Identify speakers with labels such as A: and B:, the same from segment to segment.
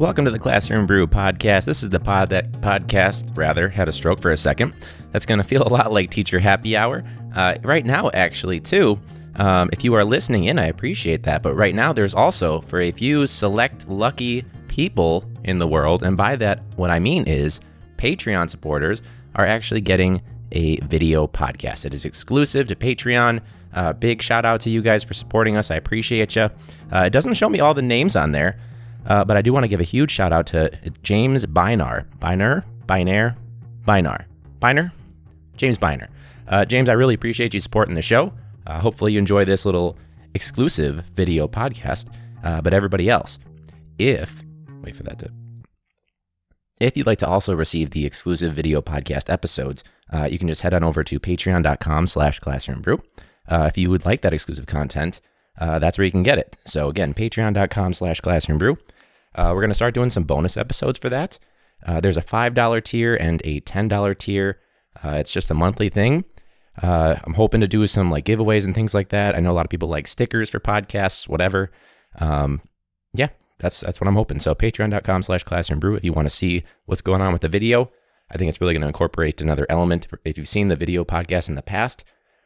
A: Welcome to the Classroom Brew podcast. This is the pod that podcast rather had a stroke for a second. That's going to feel a lot like teacher happy hour uh, right now, actually too. Um, if you are listening in, I appreciate that. But right now, there's also for a few select lucky people in the world, and by that, what I mean is Patreon supporters are actually getting a video podcast. It is exclusive to Patreon. Uh, big shout out to you guys for supporting us. I appreciate you. Uh, it doesn't show me all the names on there, uh, but I do want to give a huge shout out to James Binar. Binar? Binair? Binar. Biner? James Biner. Uh, James, I really appreciate you supporting the show. Uh, hopefully, you enjoy this little exclusive video podcast. Uh, but everybody else, if, wait for that to if you'd like to also receive the exclusive video podcast episodes, uh, you can just head on over to patreon.com slash classroombrew. Uh, if you would like that exclusive content, uh, that's where you can get it. So again, patreon.com slash classroombrew. Uh, we're going to start doing some bonus episodes for that. Uh, there's a $5 tier and a $10 tier. Uh, it's just a monthly thing. I'm hoping to do some like giveaways and things like that. I know a lot of people like stickers for podcasts, whatever. Um, yeah, that's that's what I'm hoping. So patreon.com slash classroom brew if you want to see what's going on with the video. I think it's really going to incorporate another element. If you've seen the video podcast in the past,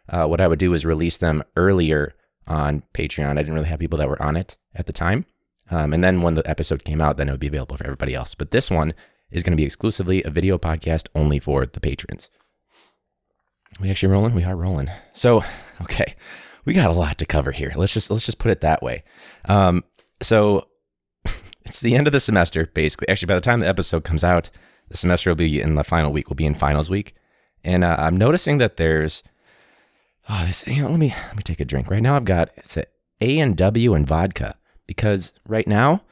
A: uh, what I would do is release them earlier on Patreon. I didn't really have people that were on it at the time. Um, and then when the episode came out, then it would be available for everybody else. But this one is going to be exclusively a video podcast only for the patrons. We actually rolling? We are rolling. So, okay, we got a lot to cover here. Let's just let's just put it that way. Um, so it's the end of the semester, basically. Actually, by the time the episode comes out, the semester will be in the final week. We'll be in finals week, and uh, I'm noticing that there's oh, this. You know, let me let me take a drink. Right now, I've got it's a A and W and vodka because right now,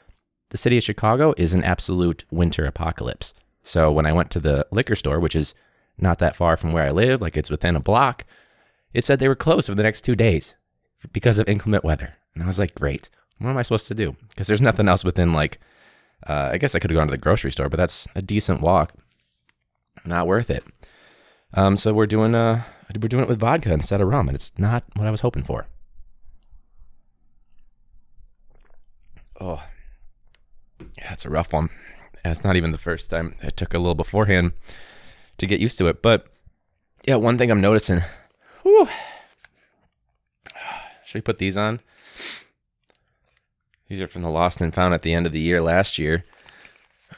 A: the city of Chicago is an absolute winter apocalypse. So when I went to the liquor store, which is not that far from where I live, like it's within a block, it said they were closed for the next two days because of inclement weather. And I was like, great what am I supposed to do? Because there's nothing else within like, uh, I guess I could have gone to the grocery store, but that's a decent walk. Not worth it. Um, so we're doing uh, we're doing it with vodka instead of rum, and it's not what I was hoping for. Oh, yeah, it's a rough one. And it's not even the first time. It took a little beforehand to get used to it, but yeah, one thing I'm noticing. Whew, should we put these on? These are from the Lost and Found at the end of the year last year.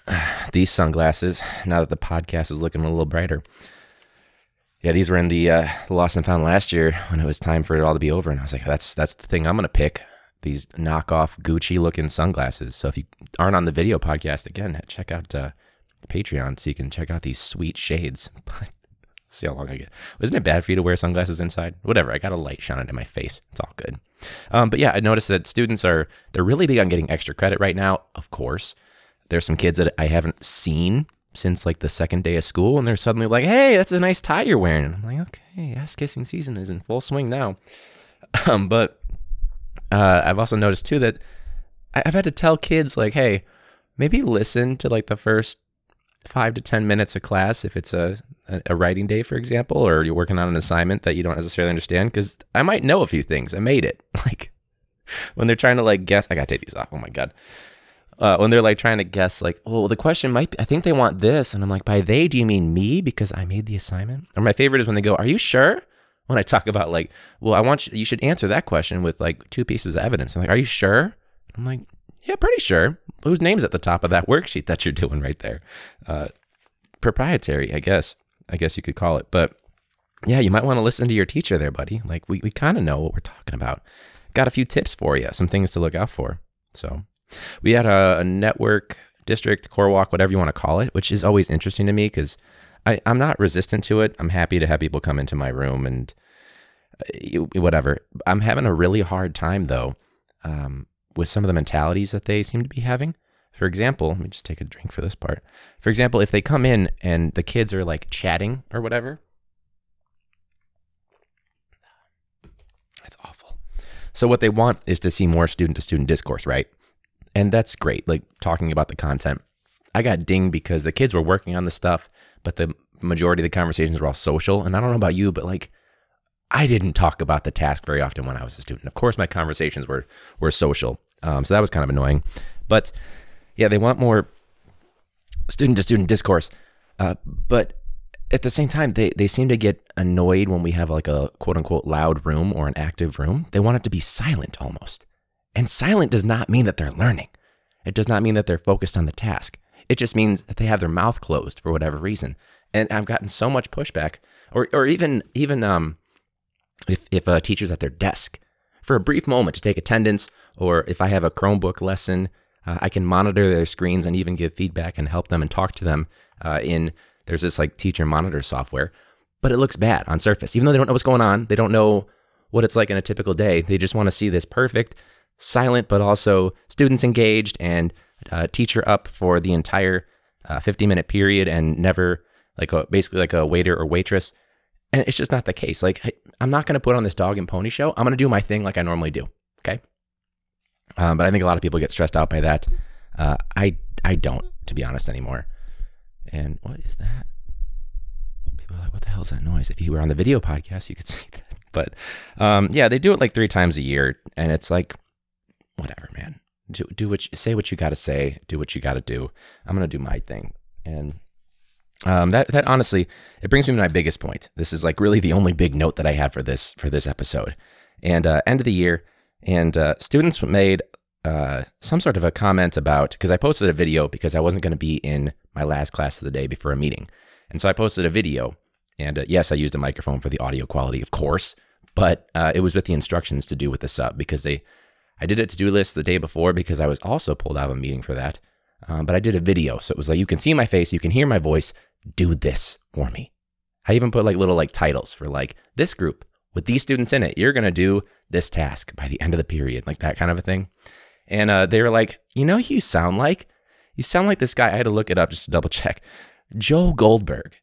A: These sunglasses, now that the podcast is looking a little brighter. Yeah, these were in the uh, Lost and Found last year when it was time for it all to be over. And I was like, that's that's the thing I'm to pick. These knockoff Gucci looking sunglasses. So if you aren't on the video podcast, again, check out uh, Patreon so you can check out these sweet shades. See how long I get. Wasn't it bad for you to wear sunglasses inside? Whatever. I got a light shining in my face. It's all good. Um, but yeah, I noticed that students are they're really big on getting extra credit right now. Of course, there's some kids that I haven't seen since like the second day of school, and they're suddenly like, "Hey, that's a nice tie you're wearing." I'm like, "Okay, ass kissing season is in full swing now." Um, but uh, I've also noticed too that I've had to tell kids like, "Hey, maybe listen to like the first five to 10 minutes of class if it's a, a, writing day, for example, or you're working on an assignment that you don't necessarily understand. Cause I might know a few things. I made it. Like when they're trying to like guess, I gotta take these off. Oh my God. Uh, when they're like trying to guess, like, oh, the question might be, I think they want this. And I'm like, by they, do you mean me? Because I made the assignment. Or my favorite is when they go, are you sure? When I talk about like, well, I want you, you should answer that question with like two pieces of evidence. I'm like, are you sure? I'm like, yeah, pretty sure. Whose name's at the top of that worksheet that you're doing right there? Uh, proprietary, I guess. I guess you could call it. But yeah, you might want to listen to your teacher there, buddy. Like we, we kind of know what we're talking about. Got a few tips for you, some things to look out for. So we had a, a network district core walk, whatever you want to call it, which is always interesting to me because I'm not resistant to it. I'm happy to have people come into my room and uh, whatever. I'm having a really hard time though. Um, with some of the mentalities that they seem to be having. For example, let me just take a drink for this part. For example, if they come in and the kids are like chatting or whatever, that's awful. So, what they want is to see more student to student discourse, right? And that's great, like talking about the content. I got dinged because the kids were working on the stuff, but the majority of the conversations were all social. And I don't know about you, but like I didn't talk about the task very often when I was a student. Of course, my conversations were were social, um, so that was kind of annoying. But yeah, they want more student to student discourse. Uh, but at the same time, they, they seem to get annoyed when we have like a quote unquote loud room or an active room. They want it to be silent almost. And silent does not mean that they're learning. It does not mean that they're focused on the task. It just means that they have their mouth closed for whatever reason. And I've gotten so much pushback, or or even even um, if if a teacher's at their desk for a brief moment to take attendance, or if I have a Chromebook lesson, uh, I can monitor their screens and even give feedback and help them and talk to them uh, in there's this like teacher monitor software, but it looks bad on surface. Even though they don't know what's going on, they don't know what it's like in a typical day. They just want to see this perfect, silent, but also students engaged and uh, teacher up for the entire uh, 50 minute period and never like a, basically like a waiter or waitress. And it's just not the case. Like, I'm not going to put on this dog and pony show. I'm going to do my thing like I normally do. Okay. Um, but I think a lot of people get stressed out by that. Uh, I I don't, to be honest, anymore. And what is that? People are like, what the hell is that noise? If you were on the video podcast, you could see that. But um, yeah, they do it like three times a year, and it's like, whatever, man. Do do what you, say what you got to say. Do what you got to do. I'm gonna do my thing, and um, that that honestly, it brings me to my biggest point. This is like really the only big note that I have for this for this episode. And uh, end of the year, and uh, students made uh, some sort of a comment about because I posted a video because I wasn't going to be in my last class of the day before a meeting, and so I posted a video. And uh, yes, I used a microphone for the audio quality, of course, but uh, it was with the instructions to do with the sub because they, I did a to do list the day before because I was also pulled out of a meeting for that. Um, but I did a video, so it was like you can see my face, you can hear my voice. Do this for me. I even put like little like titles for like this group with these students in it. You're gonna do this task by the end of the period, like that kind of a thing. And uh, they were like, you know, who you sound like you sound like this guy. I had to look it up just to double check. Joe Goldberg.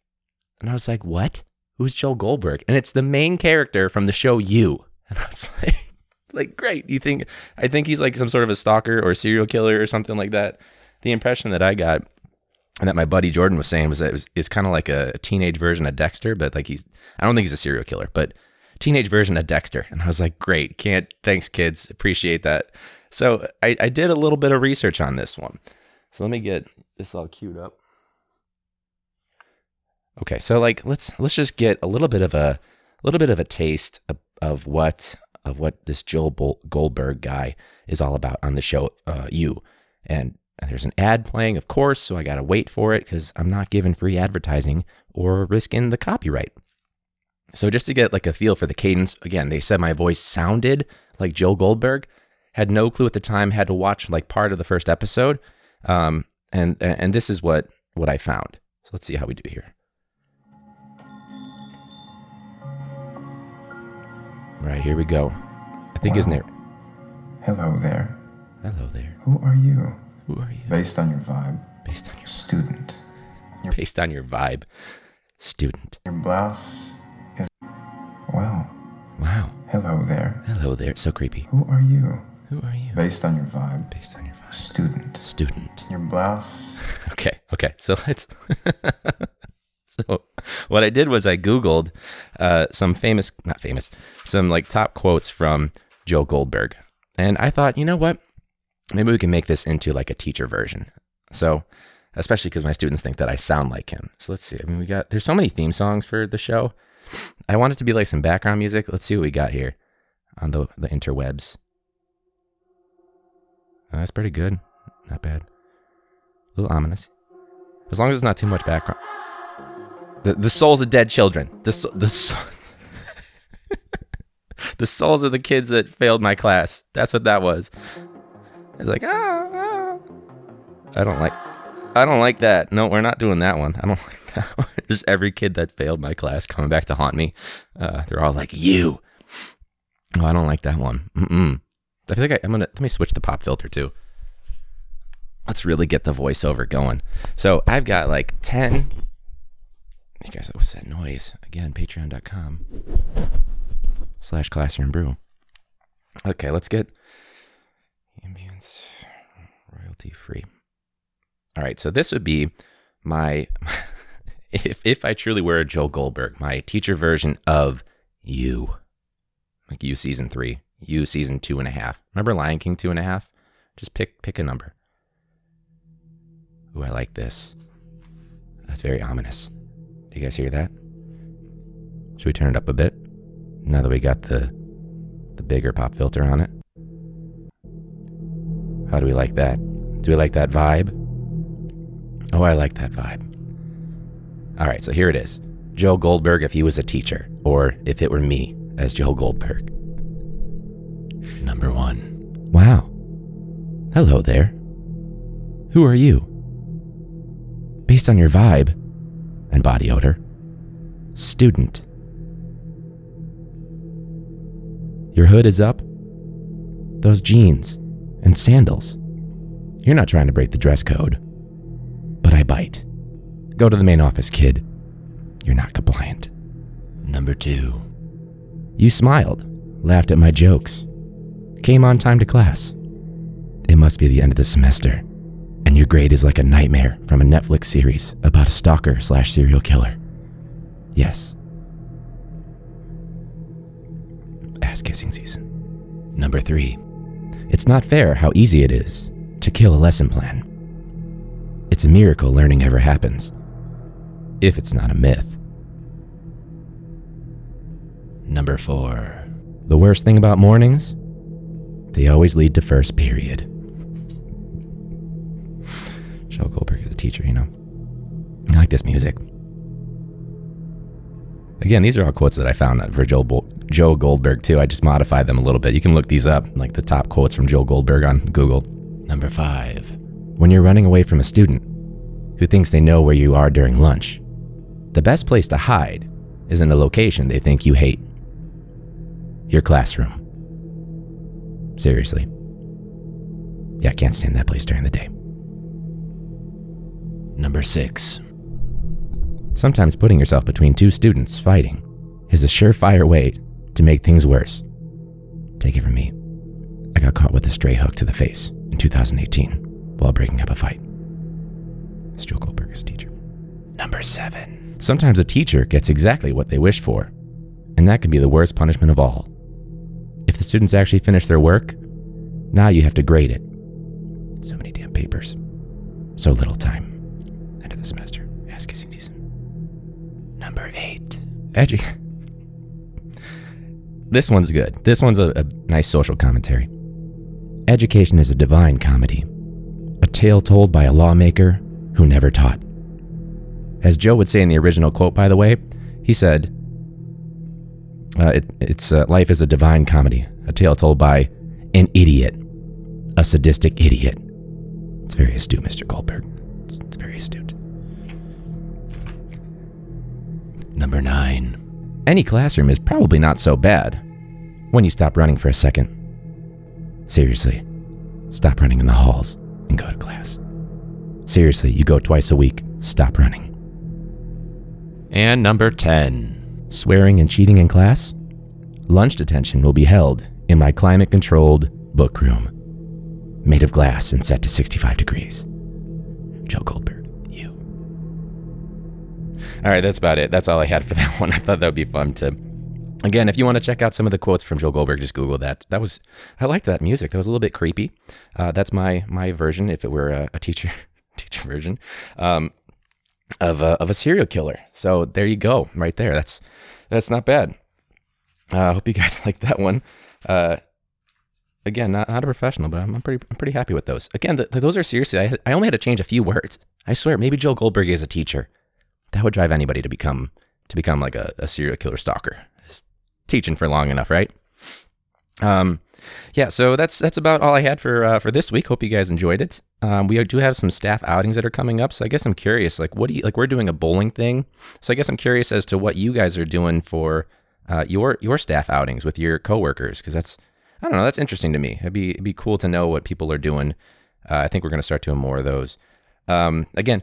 A: And I was like, what? Who's Joe Goldberg? And it's the main character from the show You. And I was like, like, great. You think, I think he's like some sort of a stalker or a serial killer or something like that. The impression that I got and that my buddy Jordan was saying was that it was, it's kind of like a teenage version of Dexter, but like he's, I don't think he's a serial killer, but teenage version of Dexter. And I was like, great. Can't, thanks, kids. Appreciate that. So I, I did a little bit of research on this one. So let me get this all queued up. Okay, so like let's let's just get a little bit of a little bit of a taste of, of what of what this Joe Goldberg guy is all about on the show. Uh, you and there's an ad playing, of course, so I gotta wait for it because I'm not given free advertising or risking the copyright. So just to get like a feel for the cadence, again, they said my voice sounded like Joe Goldberg. Had no clue at the time. Had to watch like part of the first episode um, and and this is what what I found. So let's see how we do here. Right here we go. I think wow. his name.
B: Hello there.
A: Hello there.
B: Who are you?
A: Who are you?
B: Based on your vibe.
A: Based on your
B: student.
A: Your, Based on your vibe, student.
B: Your blouse is wow.
A: Wow.
B: Hello there.
A: Hello there. So creepy.
B: Who are you?
A: Who are you?
B: Based on your vibe.
A: Based on your vibe.
B: Student.
A: Student.
B: Your blouse.
A: okay. Okay. So let's. so what I did was I Googled uh, some famous, not famous, some like top quotes from Joe Goldberg. And I thought, you know what? Maybe we can make this into like a teacher version. So, especially because my students think that I sound like him. So let's see. I mean, we got, there's so many theme songs for the show. I want it to be like some background music. Let's see what we got here on the, the interwebs. Uh, that's pretty good. Not bad. A little ominous. As long as it's not too much background. The, the souls of dead children. The, the, the souls of the kids that failed my class. That's what that was. It's like, ah, ah. I don't like. I don't like that. No, we're not doing that one. I don't like that one. Just every kid that failed my class coming back to haunt me. Uh, they're all like, you. Oh, I don't like that one. Mm-mm. I feel like I, am gonna let me switch the pop filter too. Let's really get the voiceover going. So I've got like 10. You guys, what's that noise? Again, patreon.com slash classroom brew. Okay, let's get ambience royalty free. All right, so this would be my if if I truly were a Joe Goldberg, my teacher version of you, like you season three you season two and a half. Remember Lion King two and a half? Just pick pick a number. Ooh, I like this. That's very ominous. Do you guys hear that? Should we turn it up a bit? Now that we got the the bigger pop filter on it. How do we like that? Do we like that vibe? Oh, I like that vibe. All right, so here it is. Joe Goldberg if he was a teacher, or if it were me as Joe Goldberg. Number one. Wow. Hello there. Who are you? Based on your vibe and body odor, student. Your hood is up. Those jeans and sandals. You're not trying to break the dress code. But I bite. Go to the main office, kid. You're not compliant. Number two. You smiled, laughed at my jokes, came on time to class. It must be the end of the semester, and your grade is like a nightmare from a Netflix series about a stalker slash serial killer. Yes. Ass kissing season. Number three. It's not fair how easy it is to kill a lesson plan. It's a miracle learning ever happens, if it's not a myth. Number four. The worst thing about mornings? They always lead to first period. Joe Goldberg is a teacher, you know. I like this music. Again, these are all quotes that I found for Joe, Bo- Joe Goldberg, too. I just modified them a little bit. You can look these up, like the top quotes from Joe Goldberg on Google. Number five. When you're running away from a student who thinks they know where you are during lunch, the best place to hide is in a location they think you hate your classroom. Seriously. Yeah, I can't stand that place during the day. Number six. Sometimes putting yourself between two students fighting is a surefire way to make things worse. Take it from me. I got caught with a stray hook to the face in 2018 while breaking up a fight. It's Joe Goldberg's teacher. Number seven. Sometimes a teacher gets exactly what they wish for, and that can be the worst punishment of all. If the students actually finish their work, now you have to grade it. So many damn papers. So little time. End of the semester. Ass kissing season. Number eight. Edu- this one's good. This one's a, a nice social commentary. Education is a divine comedy, a tale told by a lawmaker who never taught. As Joe would say in the original quote, by the way, he said, uh, it, "It's uh, life is a divine comedy, a tale told by an idiot, a sadistic idiot." It's very astute, Mr. Goldberg. It's, it's very astute. Number nine. Any classroom is probably not so bad when you stop running for a second. Seriously, stop running in the halls and go to class. Seriously, you go twice a week, stop running. And number 10. Swearing and cheating in class? Lunch detention will be held in my climate controlled book room, made of glass and set to 65 degrees. Joe Goldberg. All right, that's about it. That's all I had for that one. I thought that would be fun to. Again, if you want to check out some of the quotes from Joe Goldberg, just Google that. That was, I liked that music. That was a little bit creepy. Uh, that's my my version. If it were a, a teacher teacher version, um, of a, of a serial killer. So there you go, right there. That's that's not bad. Uh, I hope you guys like that one. Uh, again, not, not a professional, but I'm, I'm pretty I'm pretty happy with those. Again, the, those are seriously. I, I only had to change a few words. I swear, maybe Joe Goldberg is a teacher. That would drive anybody to become to become like a, a serial killer stalker. Just teaching for long enough, right? Um, yeah. So that's that's about all I had for uh, for this week. Hope you guys enjoyed it. Um, we do have some staff outings that are coming up, so I guess I'm curious. Like, what do you like? We're doing a bowling thing, so I guess I'm curious as to what you guys are doing for uh, your your staff outings with your coworkers, because that's I don't know, that's interesting to me. It'd be it'd be cool to know what people are doing. Uh, I think we're going to start doing more of those. Um, again,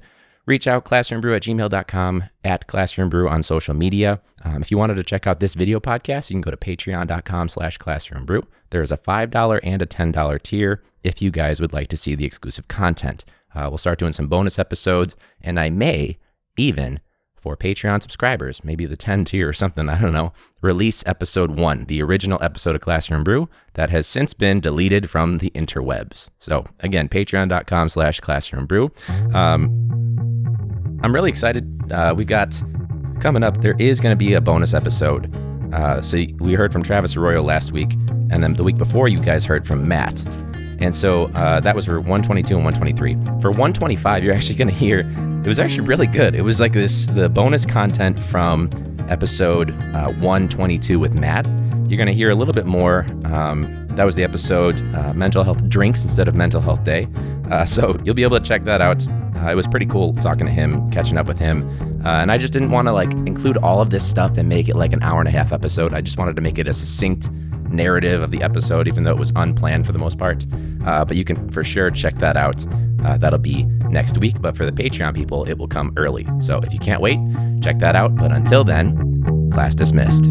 A: reach out classroombrew at gmail.com at classroombrew on social media. Um, if you wanted to check out this video podcast, you can go to patreon.com slash classroombrew. There is a $5 and a $10 tier if you guys would like to see the exclusive content. Uh, we'll start doing some bonus episodes, and I may even for Patreon subscribers, maybe the 10 tier or something, I don't know, release episode one, the original episode of Classroom Brew that has since been deleted from the interwebs. So again, patreon.com slash classroom brew. Um, I'm really excited. Uh, we got coming up, there is going to be a bonus episode. Uh, so we heard from Travis Arroyo last week, and then the week before, you guys heard from Matt. And so uh, that was for 122 and 123. For 125, you're actually going to hear it was actually really good. It was like this the bonus content from episode uh, 122 with Matt. You're going to hear a little bit more. Um, that was the episode uh, Mental Health Drinks instead of Mental Health Day. Uh, so you'll be able to check that out. Uh, it was pretty cool talking to him, catching up with him. Uh, and I just didn't want to like include all of this stuff and make it like an hour and a half episode. I just wanted to make it a succinct narrative of the episode, even though it was unplanned for the most part. Uh, but you can for sure check that out. Uh, that'll be next week. But for the Patreon people, it will come early. So if you can't wait, check that out. But until then, class dismissed.